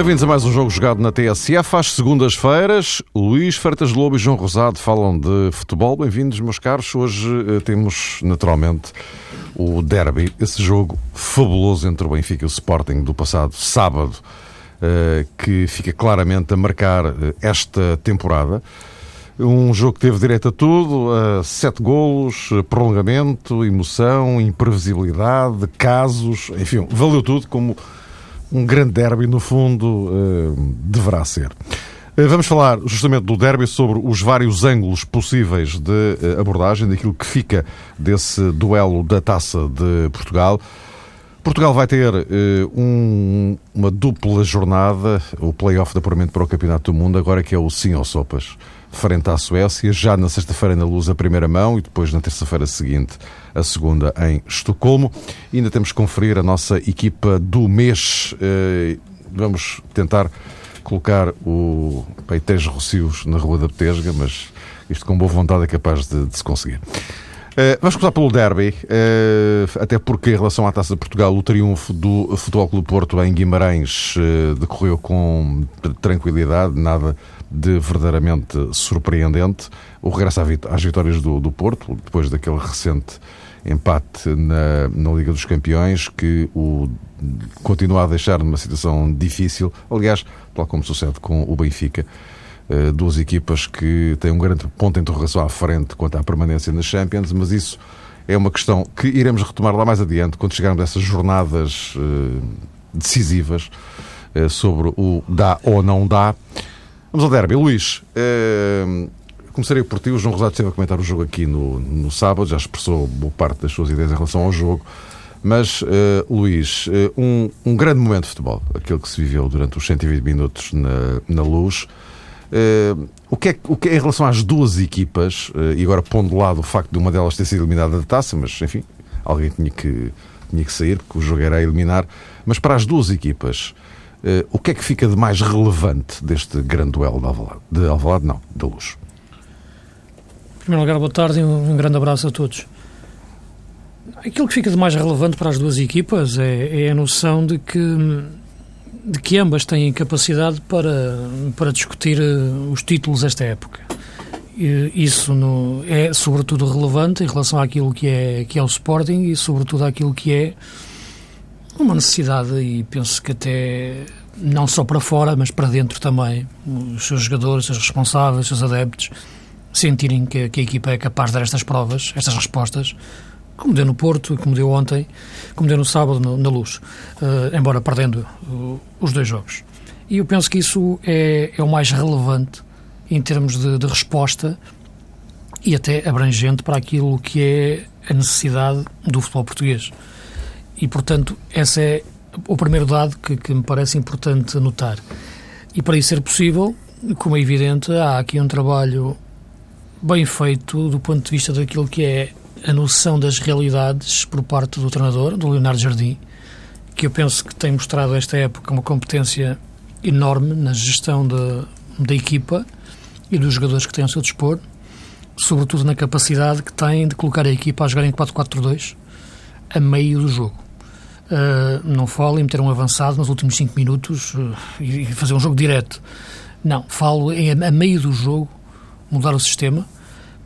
Bem-vindos a mais um jogo jogado na TSF. Às segundas-feiras, Luís Freitas Lobo e João Rosado falam de futebol. Bem-vindos, meus caros. Hoje eh, temos, naturalmente, o derby, esse jogo fabuloso entre o Benfica e o Sporting do passado sábado, eh, que fica claramente a marcar eh, esta temporada. Um jogo que teve direito a tudo, a sete golos, prolongamento, emoção, imprevisibilidade, casos, enfim, valeu tudo como um grande derby, no fundo, deverá ser. Vamos falar justamente do derby sobre os vários ângulos possíveis de abordagem, daquilo que fica desse duelo da taça de Portugal. Portugal vai ter um, uma dupla jornada, o play-off de apuramento para o Campeonato do Mundo, agora que é o sim ou sopas frente à Suécia, já na sexta-feira na Luz a primeira mão e depois na terça-feira seguinte a segunda em Estocolmo. E ainda temos que conferir a nossa equipa do mês. Vamos tentar colocar o Peitejo Rocios na Rua da Betesga, mas isto com boa vontade é capaz de, de se conseguir. Uh, vamos começar pelo derby, uh, até porque em relação à Taça de Portugal, o triunfo do Futebol Clube Porto em Guimarães uh, decorreu com tranquilidade, nada de verdadeiramente surpreendente. O regresso às vitórias do, do Porto, depois daquele recente empate na, na Liga dos Campeões, que o continua a deixar numa situação difícil. Aliás, tal como sucede com o Benfica, duas equipas que têm um grande ponto de interrogação à frente quanto à permanência nas Champions, mas isso é uma questão que iremos retomar lá mais adiante, quando chegarmos a essas jornadas decisivas sobre o dá ou não dá. Vamos ao derby. Luís, começaria por ti. O João Rosado esteve a comentar o jogo aqui no, no sábado, já expressou boa parte das suas ideias em relação ao jogo. Mas, uh, Luís, uh, um, um, grande momento de futebol, aquele que se viveu durante os 120 minutos na, na luz. Uh, o, que é, o que é, em relação às duas equipas, e agora pondo de lado o facto de uma delas ter sido eliminada da taça, mas enfim, alguém tinha que, tinha que sair, porque o jogo era a eliminar. Mas para as duas equipas, o que é que fica de mais relevante deste grande duelo de Alvalade? De Alvalade, não, da luz. Em primeiro lugar, boa tarde e um grande abraço a todos. Aquilo que fica de mais relevante para as duas equipas é, é a noção de que, de que ambas têm capacidade para, para discutir os títulos desta época. Isso no, é sobretudo relevante em relação àquilo que é, que é o Sporting e sobretudo àquilo que é uma necessidade e penso que até não só para fora, mas para dentro também, os seus jogadores, os seus responsáveis, os seus adeptos, sentirem que, que, a equipa é capaz de dar estas provas, estas respostas, como deu no Porto, como deu ontem, como deu no sábado no, na Luz, uh, embora perdendo uh, os dois jogos. E eu penso que isso é, é o mais relevante em termos de, de, resposta e até abrangente para aquilo que é a necessidade do futebol português. E, portanto, esse é o primeiro dado que, que me parece importante notar. E para isso ser possível, como é evidente, há aqui um trabalho bem feito do ponto de vista daquilo que é a noção das realidades por parte do treinador, do Leonardo Jardim, que eu penso que tem mostrado esta época uma competência enorme na gestão da, da equipa e dos jogadores que têm ao seu dispor, sobretudo na capacidade que tem de colocar a equipa a jogar em 4-4-2 a meio do jogo. Uh, não falo em meter um avançado nos últimos 5 minutos uh, e fazer um jogo direto. Não, falo em a meio do jogo mudar o sistema,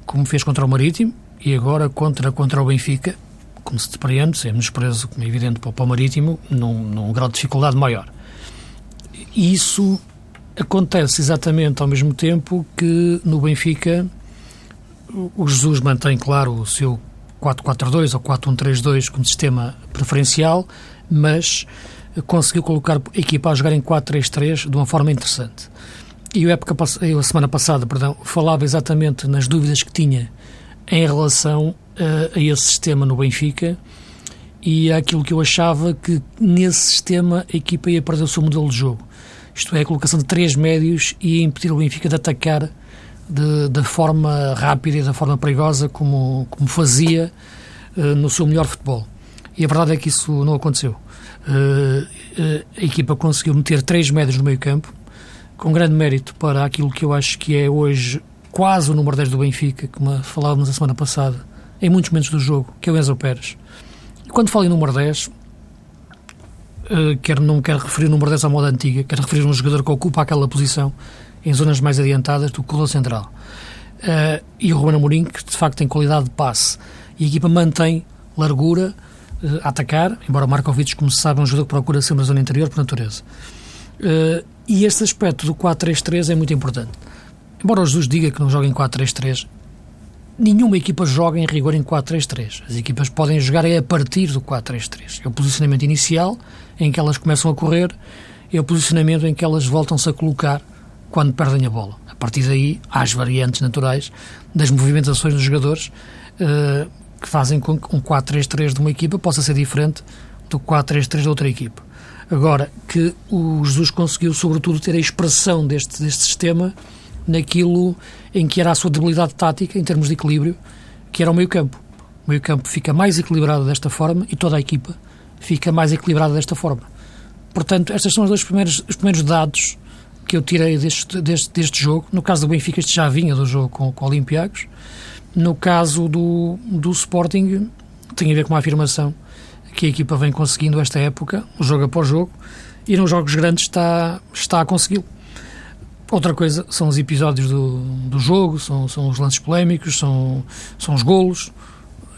como fez contra o Marítimo e agora contra, contra o Benfica, como se depreende, sem desprezo, como é evidente, para o Marítimo, num, num grau de dificuldade maior. Isso acontece exatamente ao mesmo tempo que no Benfica o Jesus mantém, claro, o seu 4-4-2 ou 4-1-3-2 como sistema preferencial, mas conseguiu colocar a equipa a jogar em 4-3-3 de uma forma interessante. E a, época, a semana passada, perdão, falava exatamente nas dúvidas que tinha em relação a, a esse sistema no Benfica e àquilo que eu achava que nesse sistema a equipa ia perder o seu modelo de jogo. Isto é, a colocação de três médios ia impedir o Benfica de atacar da forma rápida e da forma perigosa como, como fazia uh, no seu melhor futebol. E a verdade é que isso não aconteceu. Uh, uh, a equipa conseguiu meter três médios no meio campo, com grande mérito para aquilo que eu acho que é hoje quase o número 10 do Benfica, como falávamos a semana passada, em muitos momentos do jogo, que é o Enzo Pérez. E quando falo em número 10, uh, quer, não quero referir o número 10 à moda antiga, quero referir um jogador que ocupa aquela posição em zonas mais adiantadas do corredor central. Uh, e o Ruben Amorim, que de facto tem qualidade de passe. E a equipa mantém largura uh, a atacar, embora o Markovic, como se sabe, é um jogador que procura ser uma zona interior por natureza. Uh, e este aspecto do 4-3-3 é muito importante. Embora o Jesus diga que não joga em 4-3-3, nenhuma equipa joga em rigor em 4-3-3. As equipas podem jogar a partir do 4-3-3. É o posicionamento inicial, em que elas começam a correr, é o posicionamento em que elas voltam-se a colocar quando perdem a bola. A partir daí, há as variantes naturais das movimentações dos jogadores uh, que fazem com que um 4-3-3 de uma equipa possa ser diferente do 4-3-3 de outra equipa. Agora, que o Jesus conseguiu, sobretudo, ter a expressão deste, deste sistema naquilo em que era a sua debilidade tática, em termos de equilíbrio, que era o meio-campo. O meio-campo fica mais equilibrado desta forma e toda a equipa fica mais equilibrada desta forma. Portanto, estes são os dois primeiros, os primeiros dados que eu tirei deste, deste, deste jogo. No caso do Benfica, este já vinha do jogo com, o Olympiacos. No caso do, do Sporting, tem a ver com a afirmação que a equipa vem conseguindo esta época, jogo após jogo, e nos jogos grandes está, está a consegui-lo. Outra coisa são os episódios do, do jogo, são, são os lances polémicos, são, são os golos,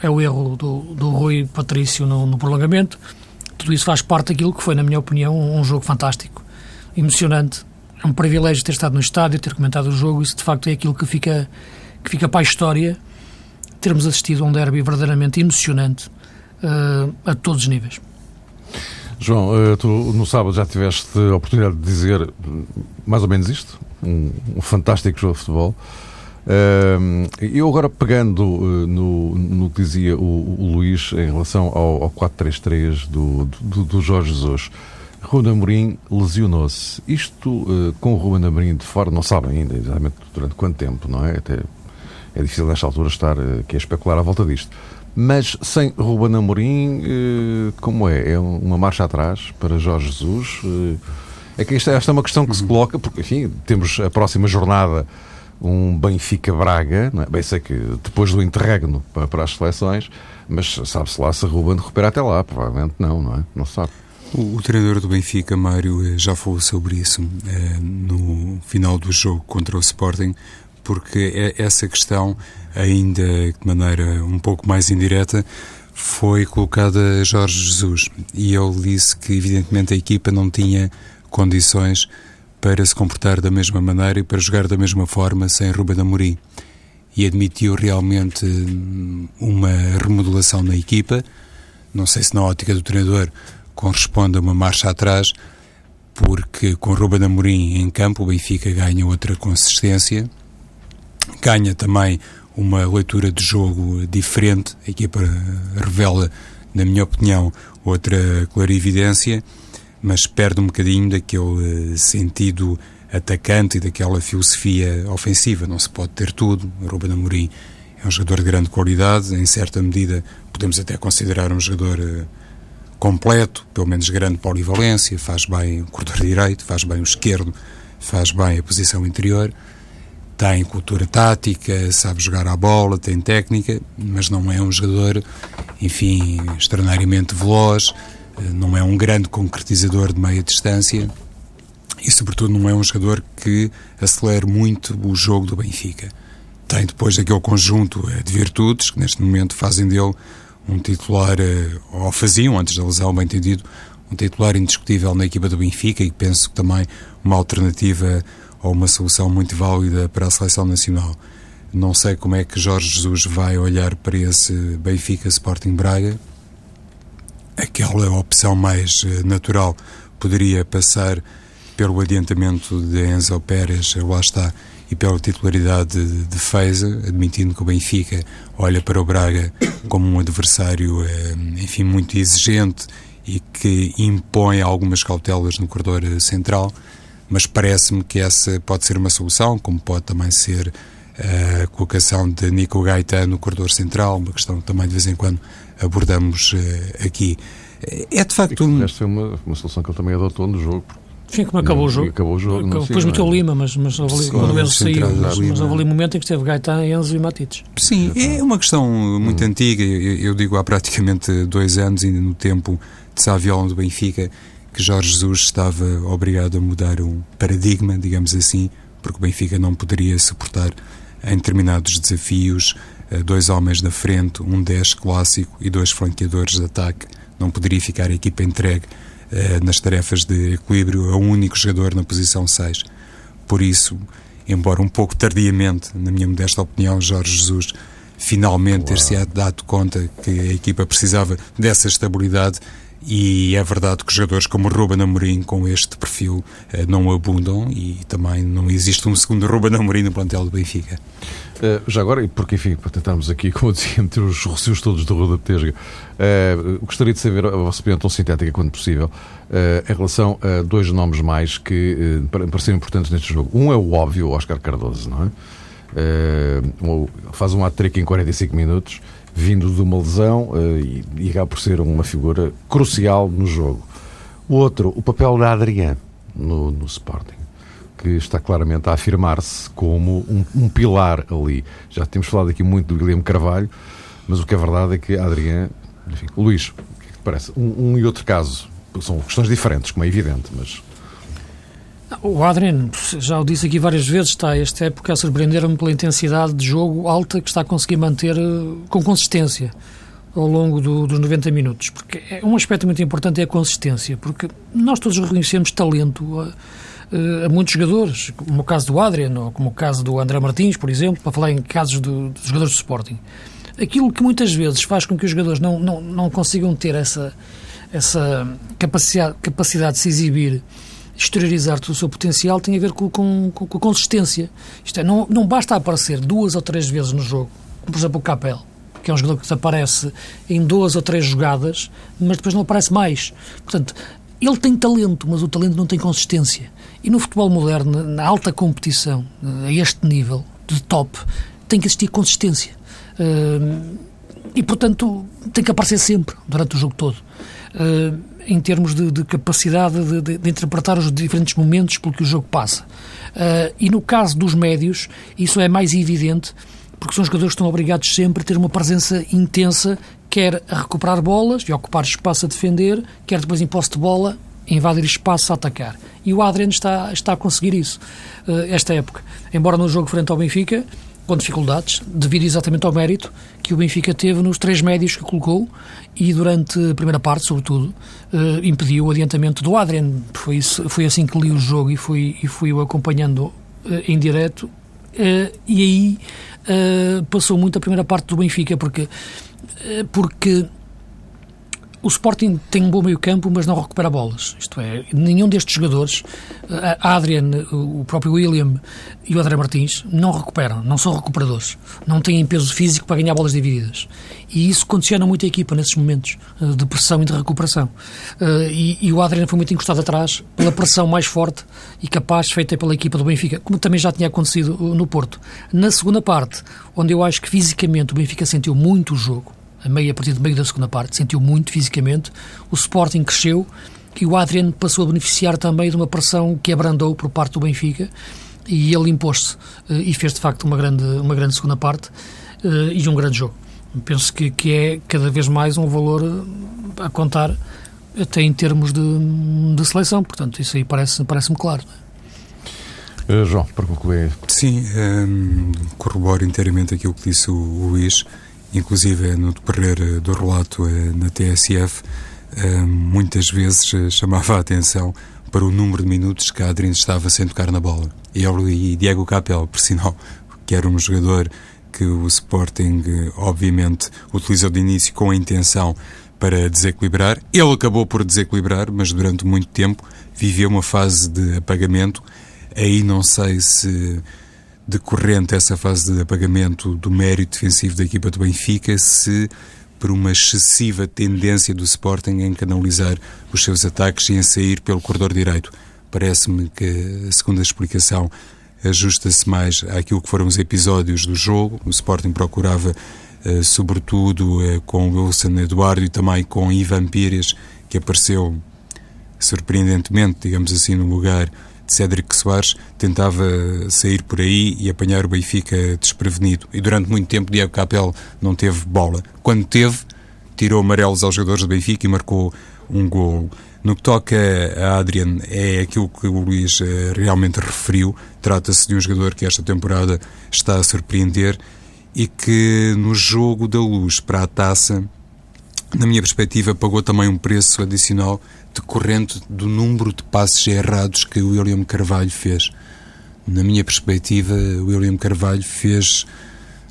é o erro do, do Rui Patrício no, no prolongamento. Tudo isso faz parte daquilo que foi, na minha opinião, um, jogo fantástico, emocionante. É um privilégio ter estado no estádio, ter comentado o jogo. Isso, de facto, é aquilo que fica, que fica para a história. Termos assistido a um derby verdadeiramente emocionante uh, a todos os níveis. João, uh, tu no sábado já tiveste a oportunidade de dizer mais ou menos isto, um, um fantástico jogo de futebol. Uh, eu agora pegando uh, no, no que dizia o, o Luís em relação ao, ao 4-3-3 do, do, do, Jorge Jesus, Ruben Amorim lesionou-se. Isto com o Ruben Amorim de fora, não sabem ainda exatamente durante quanto tempo, não é? Até é difícil nesta altura estar aqui a especular à volta disto. Mas sem Ruben Amorim, como é? É uma marcha atrás para Jorge Jesus? É que esta, esta é uma questão que se coloca, porque, enfim, temos a próxima jornada um Benfica-Braga, é? bem sei que depois do interregno para, para as seleções, mas sabe-se lá se Ruben recupera até lá, provavelmente não, não é? Não sabe. O, o, treinador do Benfica, Mário, eh, já falou sobre isso eh, no final do jogo contra o Sporting, porque é essa questão, ainda de maneira um pouco mais indireta, foi colocada a Jorge Jesus e ele disse que, evidentemente, a equipa não tinha condições para se comportar da mesma maneira e para jogar da mesma forma sem Ruben Amorim. E admitiu realmente hum, uma remodelação na equipa. Não sei se na ótica do treinador corresponde a uma marcha atrás, porque com Ruben Amorim em campo o Benfica ganha outra consistência, ganha também uma leitura de jogo diferente, a equipa revela, na minha opinião, outra clarividência mas perde um bocadinho daquele eh, sentido atacante e daquela filosofia ofensiva. Não se pode ter tudo. Ruben Amorim é um jogador de grande qualidade, em certa medida podemos até considerar um jogador eh, completo, pelo menos grande polivalência, faz bem o corredor direito, faz bem o esquerdo, faz bem a posição interior, tem cultura tática, sabe jogar à bola, tem técnica, mas não é um jogador, enfim, extraordinariamente veloz, eh, não é um grande concretizador de meia distância e, sobretudo, não é um jogador que acelere muito o jogo do Benfica. Tem depois aquele conjunto eh, de virtudes que, neste momento, fazem dele um titular, eh, ou faziam, antes da lesão, bem entendido, um titular indiscutível na equipa do Benfica e penso que também uma alternativa ou uma solução muito válida para a seleção nacional. Não sei como é que Jorge Jesus vai olhar para esse Benfica Sporting Braga, aquela opção mais eh, natural poderia passar pelo adiantamento de Enzo Pérez, lá está, e pela titularidade de Feza, admitindo que o Benfica olha para o Braga como um adversário, eh, enfim, muito exigente e que impõe algumas cautelas no corredor eh, central, mas parece-me que essa pode ser uma solução, como pode também ser a colocação de Nico Gaeta no corredor central, uma questão que também de vez em quando abordamos uh, aqui. É de facto um. Esta foi uma, uma solução que ele também adotou no jogo. Sim, como acabou o jogo. Acabou o jogo. Acabou, depois meteu Lima, mas, mas houve ali, quando ele saiu, mas, mas houve ali um momento em que esteve Gaetan, Enzo e Matites. Sim, é uma questão muito hum. antiga. Eu, eu, digo há praticamente dois anos, ainda no tempo de Saviola do Benfica, que Jorge Jesus estava obrigado a mudar um paradigma, digamos assim, porque o Benfica não poderia suportar em determinados desafios eh, dois homens na frente, um 10 clássico e dois flanqueadores de ataque. Não poderia ficar a equipa entregue eh, nas tarefas de equilíbrio a um único jogador na posição 6. Por isso, embora um pouco tardiamente, na minha modesta opinião, Jorge Jesus finalmente ter-se dado conta que a equipa precisava dessa estabilidade e é verdade que jogadores como Ruben Amorim com este perfil eh, não abundam e também não existe um segundo Ruben Amorim no plantel do Benfica. Uh, já agora, e porque enfim, para tentarmos aqui, como eu dizia, meter os recios todos do Rua da Petesga, uh, gostaria de saber a vossa opinião tão sintética quanto possível uh, em relação a dois nomes mais que uh, pareceram importantes neste jogo. Um é o óbvio, Oscar Cardoso, não é? faz um hat-trick em 45 minutos vindo de uma lesão uh, e, e por ser uma figura crucial no jogo. O outro, o papel da Adrián no, no Sporting, que está claramente a afirmar-se como um, um, pilar ali. Já temos falado aqui muito do Guilherme Carvalho, mas o que é verdade é que a Adrián, enfim, Luís, o que é que te parece? Um, um e outro caso, são questões diferentes, como é evidente, mas o Adrian, já o disse aqui várias vezes, está esta época a surpreender-me pela intensidade de jogo alta que está a conseguir manter uh, com consistência ao longo do, dos 90 minutos. Porque é um aspecto muito importante é a consistência, porque nós todos reconhecemos talento a, a muitos jogadores, como o caso do Adrian, ou como o caso do André Martins, por exemplo, para falar em casos do, dos jogadores de Sporting. Aquilo que muitas vezes faz com que os jogadores não, não, não consigam ter essa, essa capacidade, capacidade de se exibir exteriorizar todo o seu potencial tem a ver com, com, com, a consistência. Isto é, não, não basta aparecer duas ou três vezes no jogo, como por exemplo o Capel, que é um jogador que desaparece em duas ou três jogadas, mas depois não aparece mais. Portanto, ele tem talento, mas o talento não tem consistência. E no futebol moderno, na alta competição, a este nível de top, tem que existir consistência. Uh, e, portanto, tem que aparecer sempre, durante o jogo todo. Uh, em termos de, de capacidade de, de, de, interpretar os diferentes momentos pelo que o jogo passa. Uh, e no caso dos médios, isso é mais evidente, porque são jogadores que estão obrigados sempre a ter uma presença intensa, quer a recuperar bolas e ocupar espaço a defender, quer depois em posse de bola invadir espaço a atacar. E o Adriano está, está a conseguir isso, uh, esta época. Embora no jogo frente ao Benfica, com dificuldades, devido exatamente ao mérito que o Benfica teve nos três médios que colocou e durante a primeira parte, sobretudo, uh, impediu o adiantamento do Adrian. Foi, isso, foi assim que li o jogo e fui, e fui o acompanhando uh, em direto. Uh, e aí passou muito a primeira parte do Benfica, porque, porque o Sporting tem um bom meio-campo, mas não recupera bolas. Isto é, nenhum destes jogadores, Adrian, o próprio William e o André Martins, não recuperam, não são recuperadores. Não têm peso físico para ganhar bolas divididas. E isso condiciona muito a equipa nesses momentos eh, de pressão e de recuperação. Eh, e, e o Adrian foi muito encostado atrás pela pressão mais forte e capaz feita pela equipa do Benfica, como também já tinha acontecido eh, no Porto. Na segunda parte, onde eu acho que fisicamente o Benfica sentiu muito o jogo, a, meio, a partir do meio da segunda parte, sentiu muito fisicamente. O Sporting cresceu e o Adriano passou a beneficiar também de uma pressão que abrandou por parte do Benfica e ele impôs-se eh, e fez de facto uma grande, uma grande segunda parte eh, e um grande jogo. Penso que, que é cada vez mais um valor eh, a contar até em termos de, de seleção, portanto, isso aí parece-me parece claro. Uh, João, para concluir. Sim, um, ehm, corroboro inteiramente aquilo que disse o Luís inclusive no decorrer eh, do relato eh, na TSF, eh, muitas vezes chamava a atenção para o número de minutos que a Adrien estava sem tocar na bola. Ele e Diego Capel, por sinal, que era um jogador que o Sporting, obviamente, utilizou de início com a intenção para desequilibrar. Ele acabou por desequilibrar, mas durante muito tempo viveu uma fase de apagamento. Aí não sei se decorrente essa fase de apagamento do mérito defensivo da equipa do Benfica, se por uma excessiva tendência do Sporting em canalizar os seus ataques e em sair pelo corredor direito. Parece-me que a segunda explicação ajusta-se mais àquilo que foram os episódios do jogo. O Sporting procurava, eh, sobretudo, eh, com Wilson Eduardo e também com Ivan Pires, que apareceu surpreendentemente, digamos assim, no lugar Cédric Soares tentava sair por aí e apanhar o Benfica desprevenido. E durante muito tempo Diego Capel não teve bola. Quando teve, tirou amarelos aos jogadores do Benfica e marcou um gol. No que toca a Adrian, é aquilo que o Luís eh, realmente referiu. Trata-se de um jogador que esta temporada está a surpreender e que no jogo da luz para a taça, na minha perspectiva, pagou também um preço adicional decorrente do número de passes errados que o William Carvalho fez. Na minha perspectiva, o William Carvalho fez,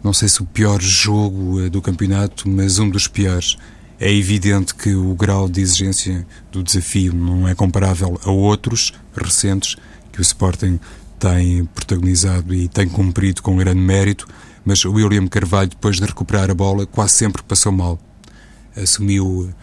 não sei se o pior jogo eh, do campeonato, mas um dos piores. É evidente que o grau de exigência do desafio não é comparável a outros recentes que o Sporting tem protagonizado e tem cumprido com grande mérito, mas o William Carvalho, depois de recuperar a bola, quase sempre passou mal. Assumiu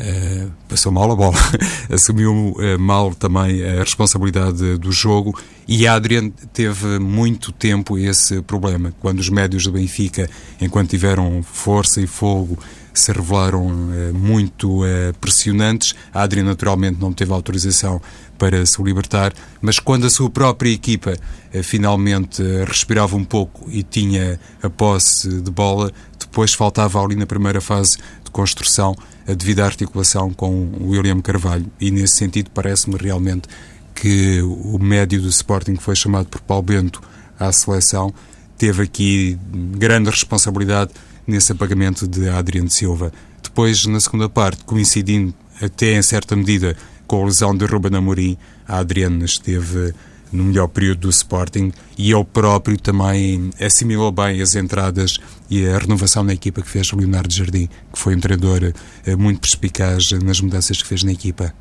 Uh, passou mal a bola, assumiu uh, mal também a responsabilidade do jogo. E Adrian teve muito tempo esse problema. Quando os médios do Benfica, enquanto tiveram força e fogo, se revelaram uh, muito pressionantes, Adrian naturalmente não teve autorização para se libertar, mas quando a sua própria equipa finalmente respirava um pouco e tinha a posse de bola, depois faltava ali na primeira fase de construção a devida articulação com o William Carvalho. E nesse sentido parece-me realmente que o médio do Sporting que foi chamado por Paulo Bento à seleção teve aqui grande responsabilidade nesse apagamento de Adriano Silva. Depois, na segunda parte, coincidindo até em certa medida com a lesão de Ruben Amorim, a Adriano esteve no melhor período do Sporting e ele próprio também assimilou bem as entradas e a renovação na equipa que fez Leonardo Jardim, que foi um treinador eh, muito perspicaz nas mudanças que fez na equipa.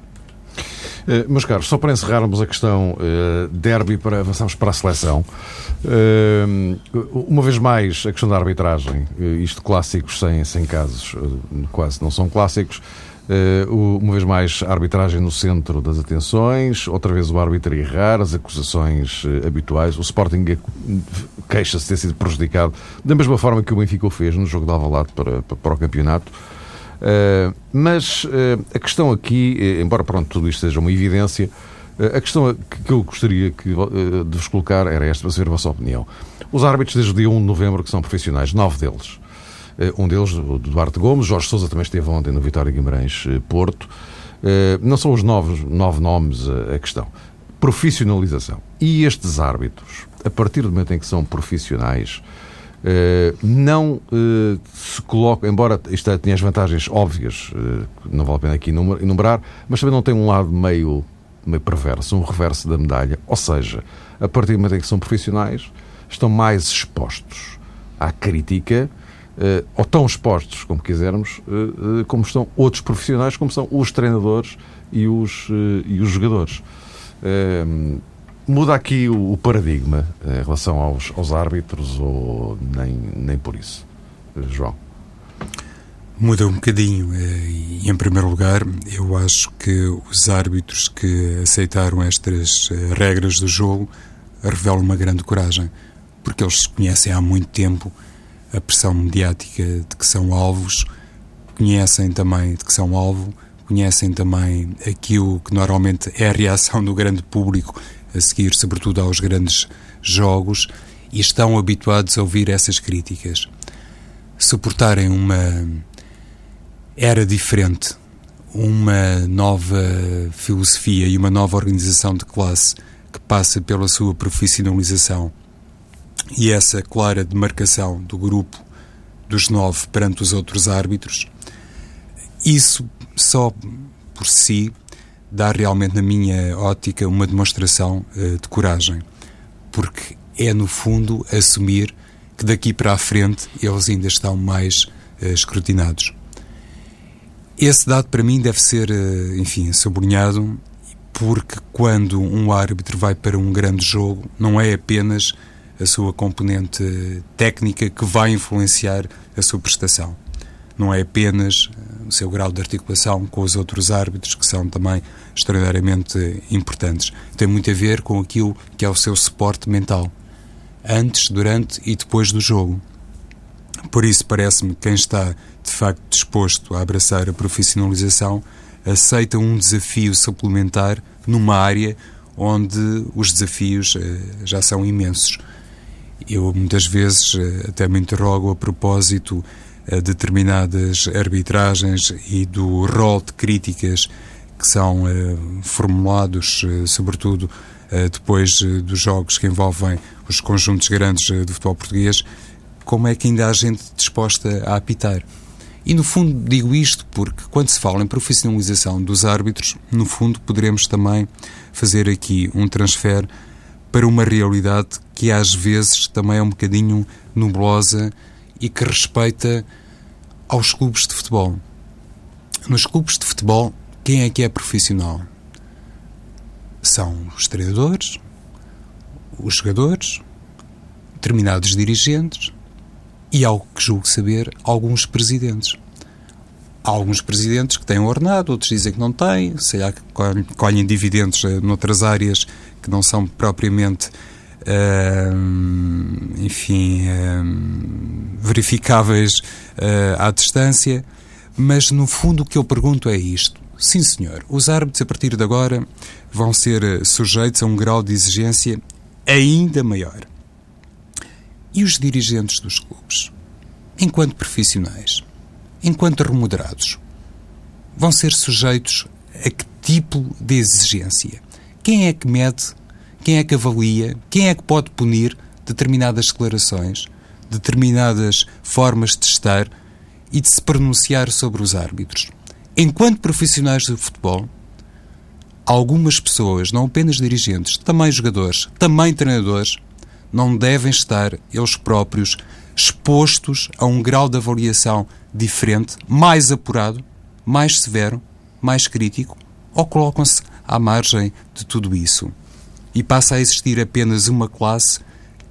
Uh, meus caros, só para encerrarmos a questão uh, derby, para avançarmos para a seleção. Uh, uma vez mais, a questão da arbitragem, isto clássicos sem, sem casos, quase não são clássicos. Uma vez mais, a arbitragem no centro das atenções, outra vez o árbitro errar, as acusações habituais. O Sporting queixa-se de ter sido prejudicado da mesma forma que o Benfica o fez no jogo de Alvalade para, para, para o campeonato. Uh, mas a questão aqui, embora pronto, tudo isto seja uma evidência, a questão que eu gostaria que, de vos colocar era esta, para saber a vossa opinião. Os árbitros desde o dia 1 de novembro que são profissionais, nove deles, eh, um deles, o Duarte Gomes, Jorge Sousa também esteve ontem no Vitória Guimarães eh, Porto. Eh, não são os novos, nove nomes a questão. Profissionalização. E estes árbitros, a partir do momento em que são profissionais, não se colocam, embora isto tenha as vantagens óbvias, não vale a pena aqui enumerar, mas também não tem um lado meio, meio perverso, um reverso da medalha. Ou seja, a partir do momento em que são profissionais, estão mais expostos à crítica ou tão expostos, como quisermos, como estão outros profissionais, como são os treinadores e os, e os jogadores. Muda aqui o, o paradigma em relação aos, aos árbitros ou nem, nem por isso? João. Muda um bocadinho. E, em primeiro lugar, eu acho que os árbitros que aceitaram estas regras do jogo revelam uma grande coragem, porque eles conhecem há muito tempo a pressão mediática de que são alvos, conhecem também de que são alvo, conhecem também aquilo que normalmente é a reação do grande público a seguir, sobretudo aos grandes jogos, e estão habituados a ouvir essas críticas. Suportarem uma era diferente, uma nova filosofia e uma nova organização de classe que passa pela sua profissionalização e essa clara demarcação do grupo dos nove perante os outros árbitros, isso só por si dá realmente, na minha ótica, uma demonstração uh, de coragem, porque é, no fundo, assumir que daqui para a frente eles ainda estão mais uh, escrutinados. Esse dado, para mim, deve ser, uh, enfim, sublinhado, porque quando um árbitro vai para um grande jogo, não é apenas a sua componente técnica que vai influenciar a sua prestação. Não é apenas eh, o seu grau de articulação com os outros árbitros, que são também extraordinariamente importantes. Tem muito a ver com aquilo que é o seu suporte mental, antes, durante e depois do jogo. Por isso, parece-me que quem está de facto disposto a abraçar a profissionalização aceita um desafio suplementar numa área onde os desafios eh, já são imensos. Eu muitas vezes eh, até me interrogo a propósito determinadas arbitragens e do rol de críticas que são formulados, sobretudo depois dos jogos que envolvem os conjuntos grandes do futebol português, como é que ainda há gente disposta a apitar? E no fundo digo isto porque quando se fala em profissionalização dos árbitros, no fundo poderemos também fazer aqui um transfer para uma realidade que às vezes também é um bocadinho nublosa e que respeita aos clubes de futebol. Nos clubes de futebol, quem é que é profissional? São os treinadores, os jogadores, determinados dirigentes e, ao que julgo saber, alguns presidentes. Há alguns presidentes que têm ordenado, outros dizem que não têm, sei lá, que colhem dividendos eh, noutras áreas que não são propriamente, uh, enfim, uh, verificáveis uh, à distância. Mas, no fundo, o que eu pergunto é isto. Sim, senhor, os árbitros, a partir de agora, vão ser sujeitos a um grau de exigência ainda maior. E os dirigentes dos clubes, enquanto profissionais, enquanto remunerados, vão ser sujeitos a que tipo de exigência? Quem é que mede, quem é que avalia, quem é que pode punir determinadas declarações, determinadas formas de estar e de se pronunciar sobre os árbitros? Enquanto profissionais do futebol, algumas pessoas, não apenas dirigentes, também jogadores, também treinadores, não devem estar eles próprios expostos a um grau de avaliação diferente, mais apurado, mais severo, mais crítico, ou colocam-se à margem de tudo isso. E passa a existir apenas uma classe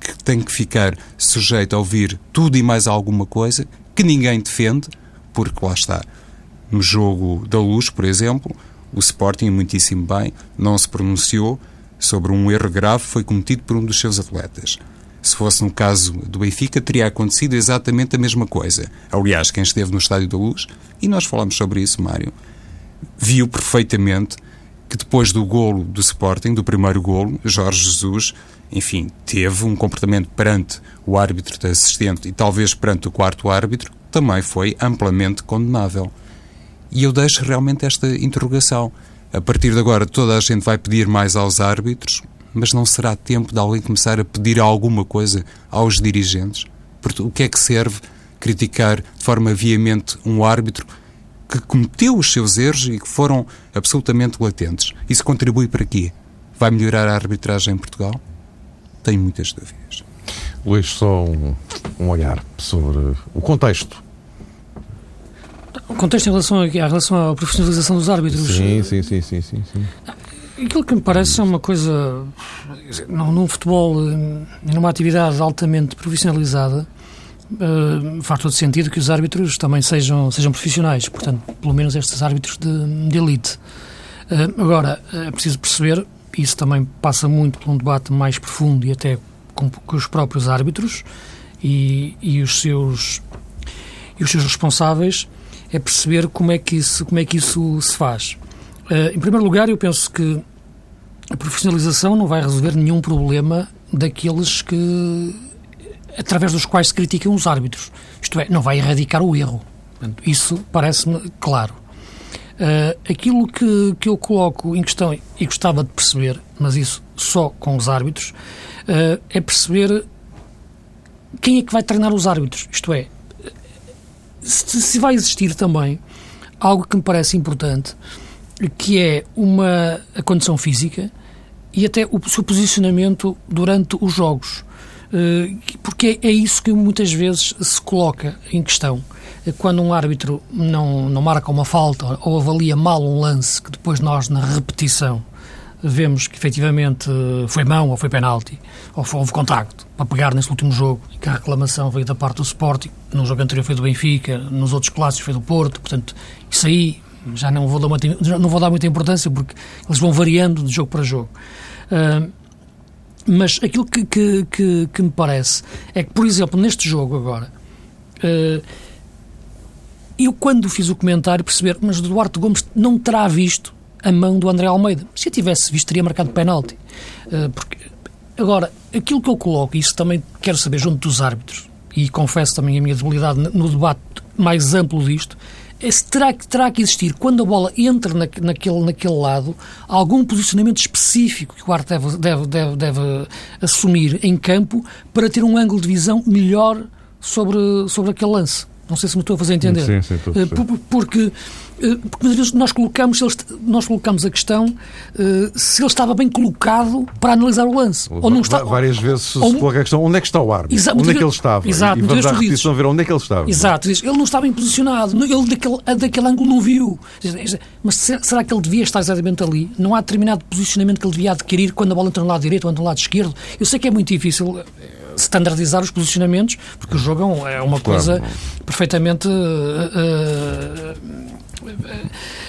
que tem que ficar sujeita a ouvir tudo e mais alguma coisa, que ninguém defende, porque lá está. No jogo da luz, por exemplo, o Sporting, muitíssimo bem, não se pronunciou sobre um erro grave que foi cometido por um dos seus atletas. Se fosse no caso do Benfica, teria acontecido exatamente a mesma coisa. Aliás, quem esteve no Estádio da Luz, e nós falamos sobre isso, Mário, viu perfeitamente que depois do golo do Sporting, do primeiro golo, Jorge Jesus, enfim, teve um comportamento perante o árbitro assistente e talvez perante o quarto árbitro, também foi amplamente condenável. E eu deixo realmente esta interrogação. A partir de agora, toda a gente vai pedir mais aos árbitros, mas não será tempo de alguém começar a pedir alguma coisa aos dirigentes? Porque o que é que serve criticar de forma veemente um árbitro que cometeu os seus erros e que foram absolutamente latentes? Isso contribui para quê? Vai melhorar a arbitragem em Portugal? Tenho muitas dúvidas. Luís, só um, um olhar sobre o contexto o contexto em relação, a, em relação à profissionalização dos árbitros. Sim, sim, sim, sim, sim, sim. Aquilo que me parece é uma coisa, num, num futebol, numa atividade altamente profissionalizada, uh, faz todo sentido que os árbitros também sejam, sejam profissionais, portanto, pelo menos estes árbitros de, de elite. Uh, agora, é preciso perceber, isso também passa muito por um debate mais profundo e até com, com os próprios árbitros e, e, os seus, e os seus responsáveis, é perceber como é que isso, como é que isso se faz. Uh, em primeiro lugar, eu penso que a profissionalização não vai resolver nenhum problema daqueles que através dos quais se criticam os árbitros. Isto é, não vai erradicar o erro. Portanto, isso parece-me claro. Uh, aquilo que, que eu coloco em questão e gostava de perceber, mas isso só com os árbitros, uh, é perceber quem é que vai treinar os árbitros. Isto é, se, se vai existir também algo que me parece importante, que é uma a condição física e até o seu posicionamento durante os jogos. Eh, porque é isso que muitas vezes se coloca em questão. Quando um árbitro não, não marca uma falta ou avalia mal um lance, que depois nós, na repetição, vemos que efetivamente foi mão ou foi penalti, ou houve contacto para pegar nesse último jogo, e que a reclamação veio da parte do Sporting, no jogo anterior foi do Benfica, nos outros clássicos foi do Porto, portanto, isso aí já não vou dar, não vou dar muita importância porque eles vão variando de jogo para jogo. Uh, mas aquilo que, que, que, que, me parece é que, por exemplo, neste jogo agora, uh, eu quando fiz o comentário perceber, mas Duarte Gomes não terá visto a mão do André Almeida. Se eu tivesse visto, teria marcado penalti. Uh, porque, agora, aquilo que eu coloco, e isso também quero saber junto dos árbitros, e confesso também a minha debilidade no debate mais amplo disto, esse terá, terá que existir, quando a bola entra na, naquele, naquele lado, algum posicionamento específico que o árbitro deve, deve, deve, deve assumir em campo para ter um ângulo de visão melhor sobre, sobre aquele lance. Não sei se me estou a fazer entender. Sim, sim, estou a porque eh, porque muitas vezes nós colocamos, nós colocamos a questão uh, se ele estava bem colocado para analisar o lance. Ou não está, Várias vezes se ou, coloca a questão onde é que está o árbitro, Exato, onde é que ele estava. Exato, e vamos à repetição ver onde é que ele estava. Exato, ele não estava bem posicionado, ele daquele, daquele ângulo não viu. Mas será que ele devia estar exatamente ali? Não há determinado posicionamento que ele devia adquirir quando a bola entra no lado direito ou no lado esquerdo? Eu sei que é muito difícil standardizar os posicionamentos, porque o jogo é, é uma coisa claro. perfeitamente uh, uh,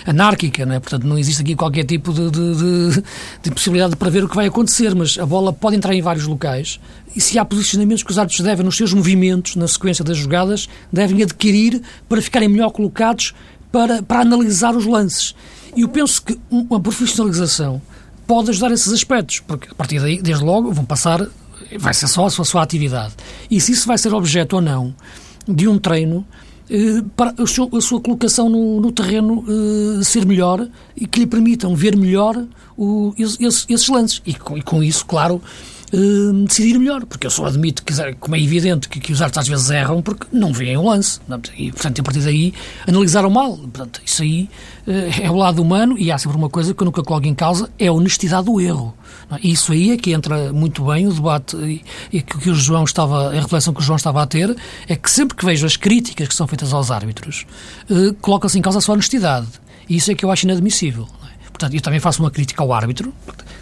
anárquica, não é? portanto não existe aqui qualquer tipo de, de, de, de, possibilidade de prever o que vai acontecer, mas a bola pode entrar em vários locais e se há posicionamentos que os árbitros devem, nos seus movimentos, na sequência das jogadas, devem adquirir para ficarem melhor colocados para, para analisar os lances. E eu penso que uma profissionalização pode ajudar esses aspectos, porque a partir daí, desde logo, vão passar vai ser só a sua, a sua atividade. E se isso vai ser objeto ou não de um treino, eh, para a sua, colocação no, no terreno eh, ser melhor e que lhe permitam ver melhor o, esses, esses lances. E com, e com isso, claro, uh, decidir melhor, porque eu só admito que, como é evidente, que, que os árbitros às vezes erram porque não veem o lance. E, portanto, a partir daí, analisaram mal. Portanto, isso aí uh, é o lado humano e há sempre uma coisa que eu nunca coloco em causa, é a honestidade do erro. É? E isso aí é que entra muito bem o debate e, e que, o João estava, a reflexão que o João estava a ter, é que sempre que vejo as críticas que são feitas aos árbitros, uh, coloca-se em causa a sua honestidade. E isso é que eu acho inadmissível. É? Portanto, eu também faço uma crítica ao árbitro.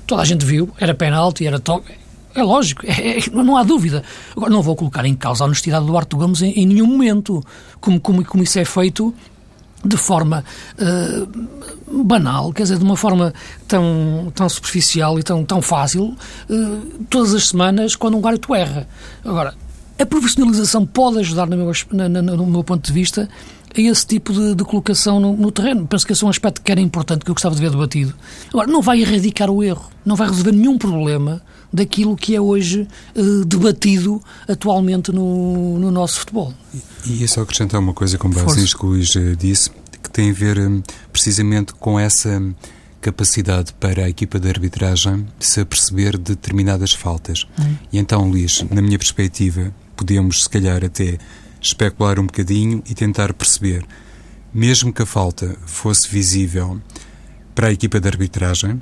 Toda a gente viu, era penalti, era toque é lógico, é, é, não há dúvida. Agora, não vou colocar em causa a honestidade do Duarte Gomes em, em nenhum momento, como, como, como isso é feito de forma uh, banal, quer dizer, de uma forma tão, tão superficial e tão, tão fácil, uh, todas as semanas, quando um árbitro erra. Agora, a profissionalização pode ajudar, no meu, no meu ponto de vista, a esse tipo de, de colocação no, no, terreno. Penso que esse é um aspecto que era importante, que eu gostava de ver debatido. Agora, não vai erradicar o erro, não vai resolver nenhum problema daquilo que é hoje uh, debatido atualmente no, no nosso futebol. E, e só acrescentar uma coisa com base nisto que o Luís uh, disse, que tem a ver um, precisamente com essa capacidade para a equipa de arbitragem se aperceber de determinadas faltas. Hum. E então, Luís, na minha perspectiva, podemos se calhar até especular um bocadinho e tentar perceber, mesmo que a falta fosse visível para a equipa de arbitragem,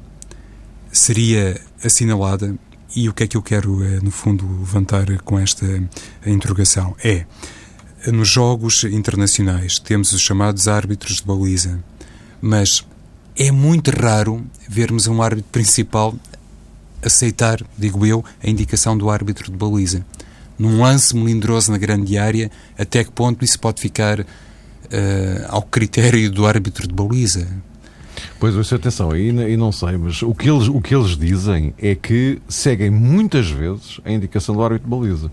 seria assinalada e o que é que eu quero, eh, no fundo, levantar com esta interrogação? É, nos jogos internacionais temos os chamados árbitros de baliza, mas é muito raro vermos um árbitro principal aceitar, digo eu, a indicação do árbitro de baliza. Num lance melindroso na grande área, até que ponto isso pode ficar uh, ao critério do árbitro de baliza? Pois, isso, atenção, e não sei, mas o que, eles, o que eles dizem é que seguem muitas vezes a indicação do árbitro de baliza.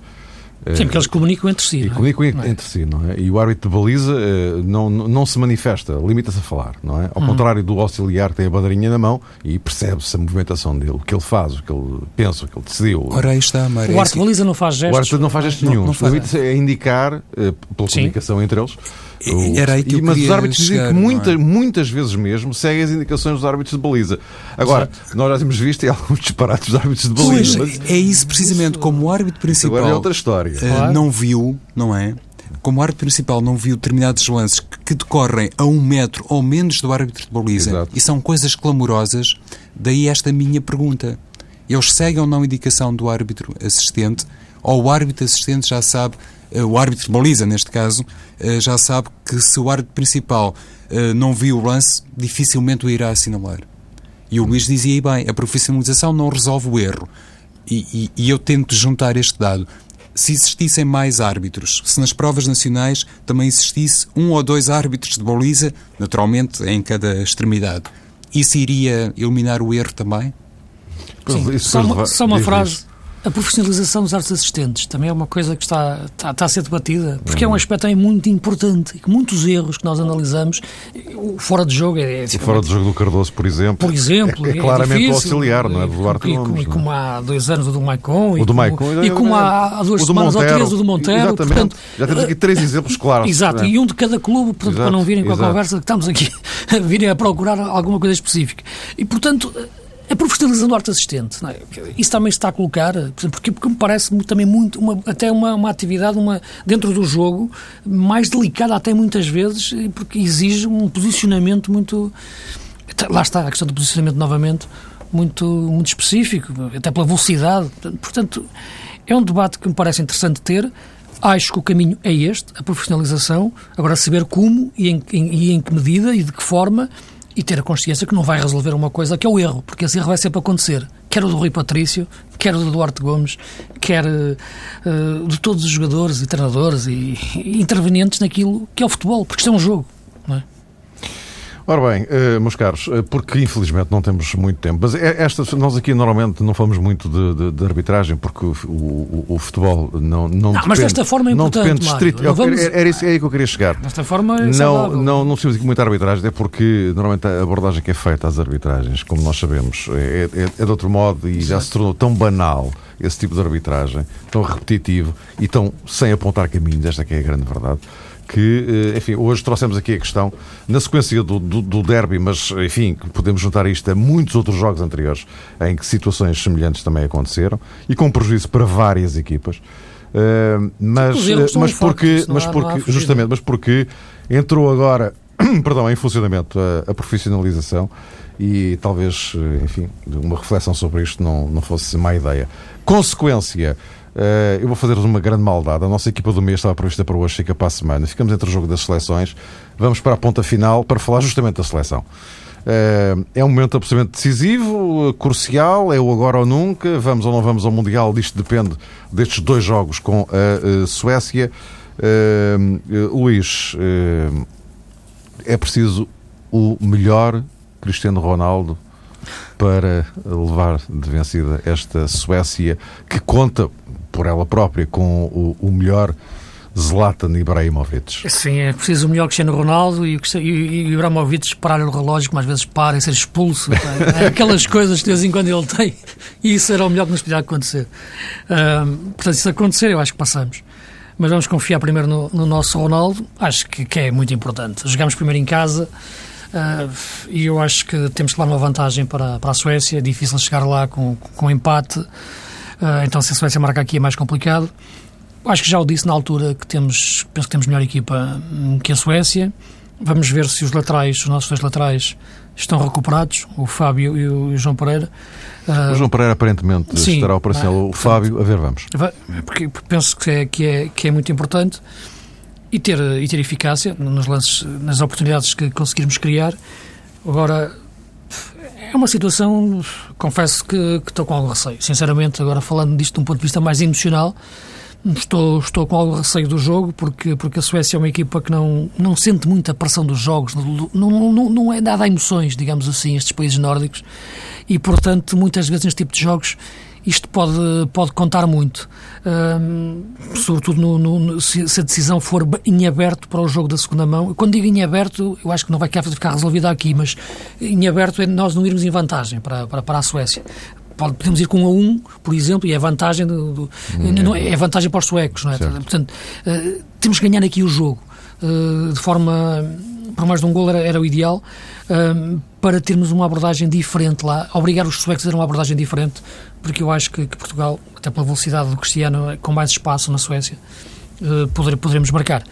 Sim, porque eles comunicam entre si. E não é? comunicam entre si, não é? E o árbitro de baliza eh, não, não se manifesta, limita-se a falar, não é? Ao hum. contrário do auxiliar que tem a bandeirinha na mão e percebe-se a movimentação dele, o que ele faz, o que ele pensa, o que ele decidiu. Ora, aí está, Mário. O árbitro de baliza não faz gestos. O árbitro não faz gestos nenhum. Limita-se a indicar, eh, pela Sim. comunicação entre eles, era aí que eu Mas os árbitros dizem que muita, é? muitas vezes mesmo seguem as indicações dos árbitros de baliza. Agora, Exato. nós já temos visto alguns disparates dos árbitros de baliza. Pois, mas... é isso precisamente, como o árbitro principal agora é outra história. Uh, não viu, não é? Como o árbitro principal não viu determinados lances que, que decorrem a um metro ou menos do árbitro de baliza Exato. e são coisas clamorosas, daí esta minha pergunta. Eles seguem ou não a indicação do árbitro assistente ou o árbitro assistente já sabe eh, o árbitro de baliza, neste caso, eh, já sabe que se o árbitro principal eh, não viu o lance, dificilmente o irá assinalar. E o Luís dizia bem, a profissionalização não resolve o erro. E, e, e eu tento juntar este dado. Se existissem mais árbitros, se nas provas nacionais também existisse um ou dois árbitros de baliza, naturalmente em cada extremidade, isso iria eliminar o erro também? Sim, só uma, só uma frase A profissionalização dos artes assistentes também é uma coisa que está, está, está a ser debatida, porque uhum. é um aspecto também muito importante e que muitos erros que nós analisamos, o fora de jogo é. é o fora de jogo do Cardoso, por exemplo. Por exemplo. É, é, é claramente o auxiliar, não é? Do Duarte e, Gomes, e, como há dois anos o do Maicon. O do Maicon. E como há, duas semanas ou três o do Monteiro. Exatamente. Portanto, Já temos aqui três exemplos claros. Exato, e um de cada clube, portanto, para não virem com a conversa que estamos aqui a virem a procurar alguma coisa específica. E, portanto a profissionalização do arte assistente, é? isso também se está a colocar, porque, porque me parece também muito, uma, até uma, uma atividade uma, dentro do jogo mais delicada até muitas vezes, porque exige um posicionamento muito... Lá está a questão do posicionamento novamente, muito, muito específico, até pela velocidade. Portanto, é um debate que me parece interessante ter. Acho que o caminho é este, a profissionalização. Agora, saber como e em, em, e em que medida e de que forma e ter a consciência que não vai resolver uma coisa que é o erro, porque esse erro vai sempre acontecer. Quer o do Rui Patrício, quer o do Duarte Gomes, quer uh, de todos os jogadores e treinadores e, e intervenientes naquilo que é o futebol, porque isto é um jogo. Não é? Ora bem, uh, meus caros, uh, porque infelizmente não temos muito tempo, mas é, esta, nós aqui normalmente não falamos muito de, de, de arbitragem porque o, o, o, futebol não, não, não depende, mas desta forma é importante, não depende estrito. É vamos... Era, era, isso, é aí que eu queria chegar. Desta forma é não, não, não temos aqui muita arbitragem, é porque normalmente a abordagem que é feita às arbitragens, como nós sabemos, é, é, é de outro modo e Exato. já se tornou tão banal esse tipo de arbitragem, tão repetitivo e tão sem apontar caminhos, esta que é a grande verdade que, eh, enfim, hoje trouxemos aqui a questão, na sequência do, do, do derby, mas, enfim, podemos juntar isto a muitos outros jogos anteriores em que situações semelhantes também aconteceram e com prejuízo para várias equipas. Uh, mas, mas porque, mas porque justamente, mas porque entrou agora, perdão, em funcionamento a, a profissionalização e talvez, enfim, uma reflexão sobre isto não, não fosse má ideia. Consequência, Uh, eu vou fazer-vos uma grande maldade. A nossa equipa do mês estava prevista para hoje, fica para a semana. Ficamos entre o jogo das seleções. Vamos para a ponta final para falar justamente da seleção. Uh, é um momento absolutamente decisivo, crucial, é o agora ou nunca. Vamos ou não vamos ao Mundial, isto depende destes dois jogos com a, a Suécia. Uh, Luís, é preciso o melhor Cristiano Ronaldo para levar de vencida esta Suécia, que conta por ela própria com o, o melhor Zlatan Ibrahimovic. Sim, é preciso o melhor Cristiano Ronaldo e o, e o Ibrahimovic parar o relógio, que às vezes para e ser expulso. É aquelas coisas que de vez em quando ele tem. E isso era o melhor que nos podia acontecer. portanto, se acontecer, eu acho que passamos. Mas vamos confiar primeiro no, no nosso Ronaldo. Acho que, que, é muito importante. Jogamos primeiro em casa. Uh, e eu acho que temos que dar uma vantagem para, para a Suécia. É difícil chegar lá com, com empate. Uh, então, se a Suécia marcar aqui é mais complicado. Acho que já o disse na altura que temos, penso que temos melhor equipa hum, que a Suécia. Vamos ver se os laterais, os nossos dois laterais, estão recuperados, o Fábio e o João Pereira. Uh, o João Pereira aparentemente sim, estará operacional, o Fábio, a ver, vamos. Porque penso que é, que é, que é muito importante e ter, e ter eficácia nos lances, nas oportunidades que conseguirmos criar. Agora, é uma situação, confesso que, que, estou com algum receio. Sinceramente, agora falando disto de um ponto de vista mais emocional, estou, estou com algum receio do jogo, porque, porque a Suécia é uma equipa que não, não sente muita pressão dos jogos, não, não, não, é dada a emoções, digamos assim, estes países nórdicos, e portanto, muitas vezes neste tipo de jogos isto pode, pode contar muito. Sobretudo no, no, se, se, a decisão for em aberto para o jogo da segunda mão. Quando digo em aberto, eu acho que não vai ficar resolvida aqui, mas em aberto é nós não irmos em vantagem para, para, para a Suécia podemos ir com um a um, por exemplo, e é vantagem do, do hum, é, é vantagem para os suecos, não é? Certo. Portanto, uh, temos que ganhar aqui o jogo uh, de forma por mais de um gol era, era o ideal uh, para termos uma abordagem diferente lá, obrigar os suecos a ter uma abordagem diferente, porque eu acho que, que Portugal, até pela velocidade do Cristiano, com mais espaço na Suécia, uh, poder, poderemos marcar.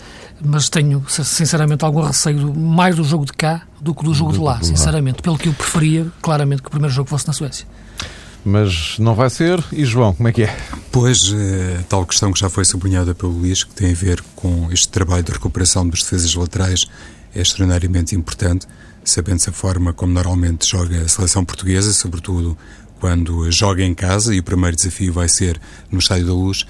Mas tenho, sinceramente, algum receio mais do jogo de cá do que do jogo de lá, sinceramente. Pelo que eu preferia, claramente, que o primeiro jogo fosse na Suécia. Mas não vai ser. E João, como é que é? Pois, eh, tal questão que já foi sublinhada pelo Luís, que tem a ver com este trabalho de recuperação dos defesas laterais, é extraordinariamente importante, sabendo-se a forma como normalmente joga a seleção portuguesa, sobretudo quando joga em casa, e o primeiro desafio vai ser no Estádio da Luz.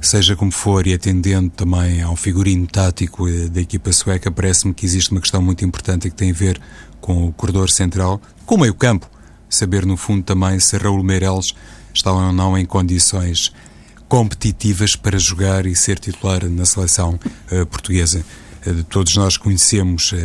Seja como for, e atendendo também ao figurino tático eh, da equipa sueca, parece-me que existe uma questão muito importante que tem a ver com o corredor central, com o meio-campo. Saber, no fundo, também se Raul Meireles estavam ou não em condições competitivas para jogar e ser titular na seleção uh, portuguesa. Uh, todos nós conhecemos uh,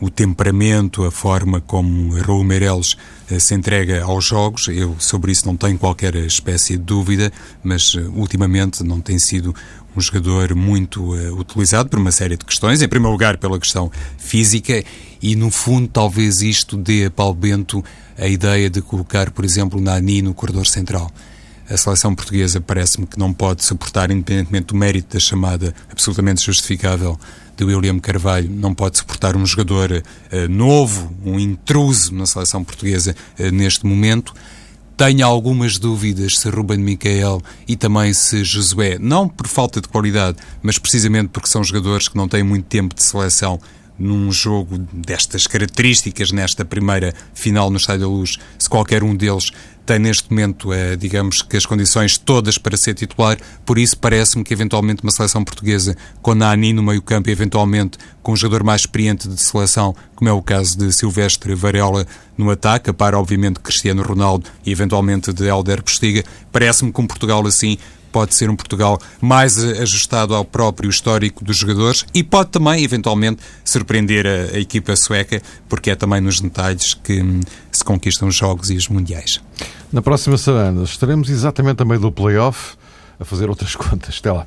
o temperamento, a forma como Raul Meireles se entrega aos jogos. Eu sobre isso não tenho qualquer espécie de dúvida, mas ultimamente não tem sido um jogador muito utilizado por uma série de questões. Em primeiro lugar, pela questão física e, no fundo, talvez isto dê a Paulo Bento a ideia de colocar, por exemplo, Nani no corredor central a seleção portuguesa parece-me que não pode suportar, independentemente do mérito da chamada absolutamente justificável de William Carvalho, não pode suportar um jogador uh, novo, um intruso na seleção portuguesa uh, neste momento. Tenho algumas dúvidas se Ruben Micael e também se Josué, não por falta de qualidade, mas precisamente porque são jogadores que não têm muito tempo de seleção, num jogo destas características, nesta primeira final no Estádio da Luz, se qualquer um deles tem neste momento, é, digamos que as condições todas para ser titular, por isso parece-me que eventualmente uma seleção portuguesa com Nani no meio campo e eventualmente com um jogador mais experiente de seleção, como é o caso de Silvestre Varela no ataque, a par obviamente Cristiano Ronaldo e eventualmente de Helder Postiga, parece-me que um Portugal assim pode ser um Portugal mais ajustado ao próprio histórico dos jogadores e pode também, eventualmente, surpreender a, a equipa sueca, porque é também nos detalhes que hum, se conquistam os jogos e os mundiais. Na próxima semana estaremos exatamente a meio do play-off a fazer outras contas. Até lá.